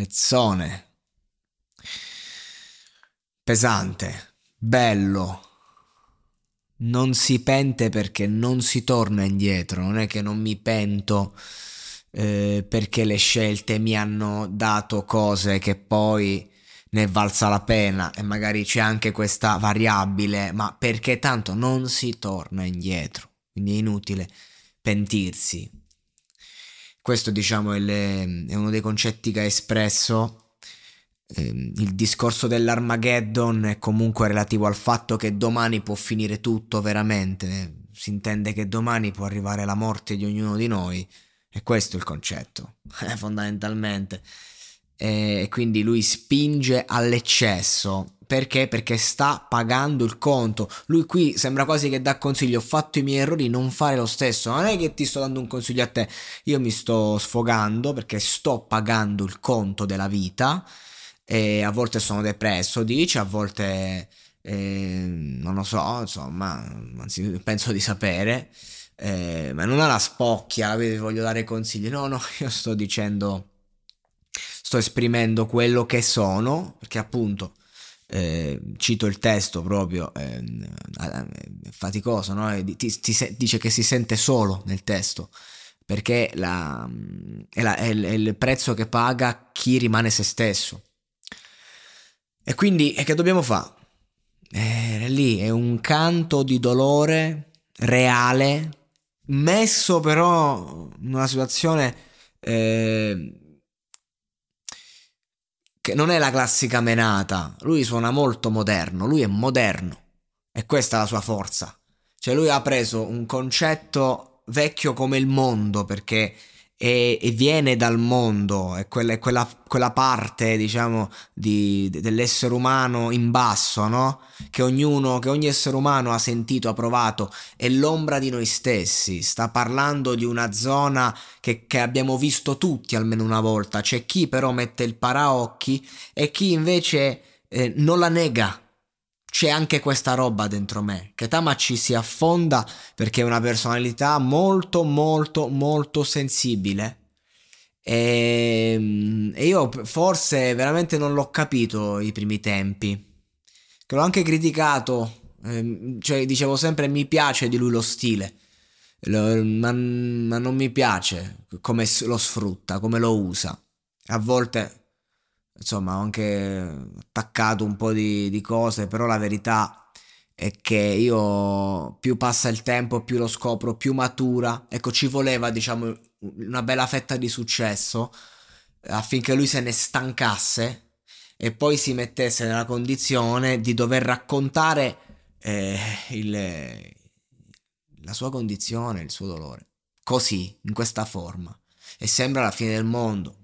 Pezzone. Pesante. Bello. Non si pente perché non si torna indietro. Non è che non mi pento eh, perché le scelte mi hanno dato cose che poi ne è valsa la pena e magari c'è anche questa variabile, ma perché tanto non si torna indietro. Quindi è inutile pentirsi. Questo diciamo è, le, è uno dei concetti che ha espresso eh, il discorso dell'Armageddon è comunque relativo al fatto che domani può finire tutto veramente. Si intende che domani può arrivare la morte di ognuno di noi. E questo è il concetto, fondamentalmente. E quindi lui spinge all'eccesso perché? Perché sta pagando il conto. Lui qui sembra quasi che dà consiglio, ho fatto i miei errori, non fare lo stesso. Non è che ti sto dando un consiglio a te, io mi sto sfogando perché sto pagando il conto della vita e a volte sono depresso, dice, a volte eh, non lo so, insomma, anzi penso di sapere. Eh, ma non ha la spocchia, vi voglio dare consigli. No, no, io sto dicendo, sto esprimendo quello che sono, perché appunto eh, cito il testo proprio, eh, faticoso, no? ti, ti, dice che si sente solo nel testo, perché la, è, la, è, il prezzo che paga chi rimane se stesso. E quindi, e che dobbiamo fare? Eh, lì è un canto di dolore reale, messo però in una situazione eh, che non è la classica menata, lui suona molto moderno, lui è moderno e questa è la sua forza. Cioè lui ha preso un concetto vecchio come il mondo perché e, e viene dal mondo, è quella, è quella, quella parte, diciamo, di, dell'essere umano in basso, no? Che ognuno, che ogni essere umano ha sentito, ha provato, è l'ombra di noi stessi. Sta parlando di una zona che, che abbiamo visto tutti almeno una volta. C'è chi però mette il paraocchi e chi invece eh, non la nega c'è anche questa roba dentro me, che Tamaci si affonda perché è una personalità molto molto molto sensibile e, ehm, e io forse veramente non l'ho capito i primi tempi, che l'ho anche criticato, eh, cioè dicevo sempre mi piace di lui lo stile, ma, ma non mi piace come lo sfrutta, come lo usa. A volte insomma ho anche attaccato un po' di, di cose, però la verità è che io più passa il tempo, più lo scopro, più matura. Ecco, ci voleva, diciamo, una bella fetta di successo affinché lui se ne stancasse e poi si mettesse nella condizione di dover raccontare eh, il, la sua condizione, il suo dolore. Così, in questa forma. E sembra la fine del mondo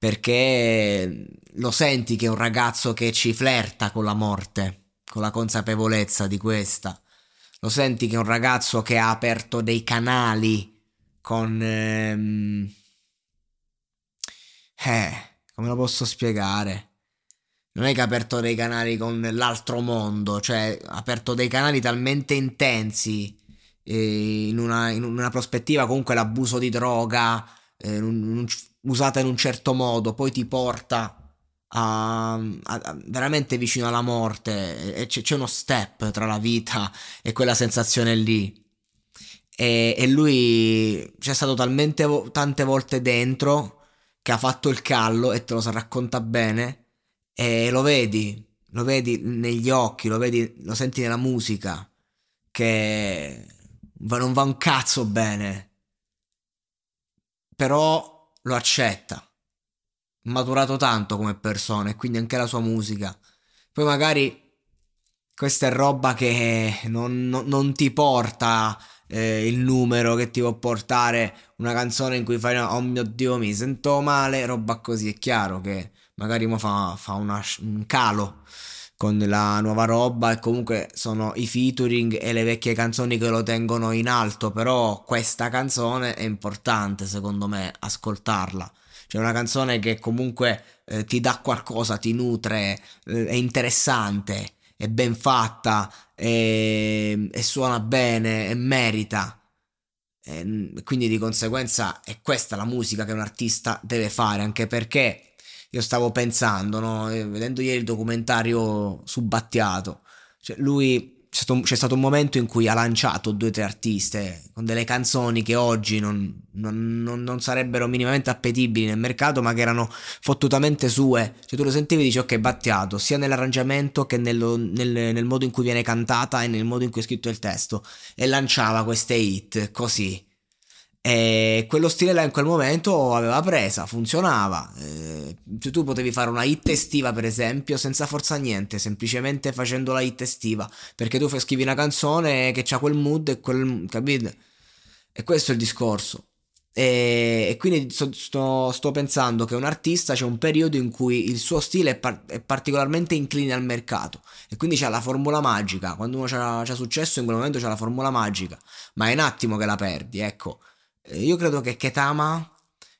perché lo senti che è un ragazzo che ci flirta con la morte, con la consapevolezza di questa. Lo senti che è un ragazzo che ha aperto dei canali con... Ehm, eh, come lo posso spiegare? Non è che ha aperto dei canali con l'altro mondo, cioè ha aperto dei canali talmente intensi eh, in, una, in, una, prospettiva comunque l'abuso di droga eh, un, usata in un certo modo poi ti porta a, a, veramente vicino alla morte e c'è, c'è, uno step tra la vita e quella sensazione lì. E, e lui c'è stato talmente tante volte dentro che ha fatto il callo e te lo racconta bene e lo vedi, lo vedi negli occhi, lo vedi, lo senti nella musica che non va un cazzo bene. Però lo accetta. Maturato tanto come persona e quindi anche la sua musica. Poi magari questa è roba che non, non, non ti porta eh, il numero che ti può portare una canzone in cui fai oh mio dio mi sento male, roba così, è chiaro che magari mo fa, fa una, un calo con la nuova roba e comunque sono i featuring e le vecchie canzoni che lo tengono in alto, però questa canzone è importante secondo me ascoltarla cioè una canzone che comunque eh, ti dà qualcosa, ti nutre, eh, è interessante, è ben fatta, e, e suona bene, e merita. E, quindi di conseguenza è questa la musica che un artista deve fare, anche perché io stavo pensando, no? Eh, vedendo ieri il documentario su Battiato, cioè lui c'è stato, c'è stato, un momento in cui ha lanciato due o tre artiste con delle canzoni che oggi non, non, non, non, sarebbero minimamente appetibili nel mercato, ma che erano fottutamente sue. Cioè, tu lo sentivi e dici, ok, battiato sia nell'arrangiamento che nello, nel, nel, modo in cui viene cantata e nel modo in cui è scritto il testo. E lanciava queste hit così. E quello stile là in quel momento aveva presa, funzionava. Eh, tu potevi fare una hit estiva, per esempio, senza forza niente, semplicemente facendo la hit estiva. Perché tu scrivi una canzone che ha quel mood e quel. capite? E questo è il discorso. E, e quindi sto, sto, sto, pensando che un artista c'è un periodo in cui il suo stile è, par- è particolarmente incline al mercato e quindi c'è la formula magica. Quando uno c'ha, c'ha successo, in quel momento c'è la formula magica, ma è un attimo che la perdi, ecco. Eh, io credo che Ketama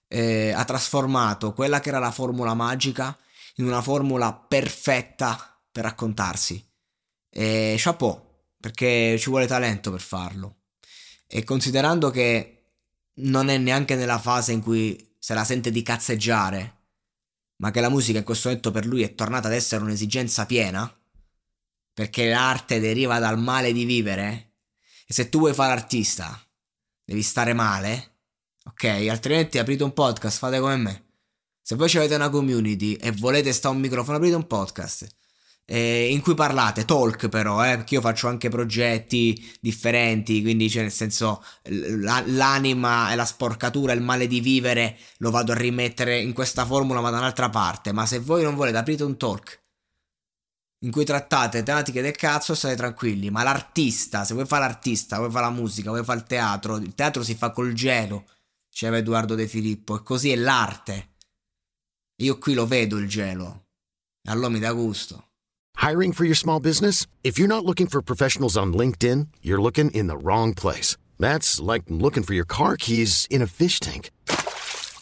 eh, ha trasformato quella che era la formula magica in una formula perfetta per raccontarsi. E chapeau, perché ci vuole talento per farlo. E considerando che non è neanche nella fase in cui se la sente di cazzeggiare, ma che la musica in questo momento per lui è tornata ad essere un'esigenza piena, perché l'arte deriva dal male di vivere, e se tu vuoi fare artista, devi stare male, ok? Altrimenti aprite un podcast, fate come me. Se voi avete una community e volete stare un microfono, aprite un podcast. Eh, in cui parlate, talk però, eh, perché io faccio anche progetti differenti, quindi cioè nel senso la, l'anima e la sporcatura, il male di vivere lo vado a rimettere in questa formula ma da un'altra parte, ma se voi non volete aprite un talk in cui trattate tematiche del cazzo state tranquilli, ma l'artista, se vuoi fare l'artista, vuoi fare la musica, vuoi fare il teatro, il teatro si fa col gelo, diceva Edoardo De Filippo, e così è l'arte. Io qui lo vedo il gelo, e allora mi dà gusto. Hiring for your small business? If you're not looking for professionals on LinkedIn, you're looking in the wrong place. That's like looking for your car keys in a fish tank.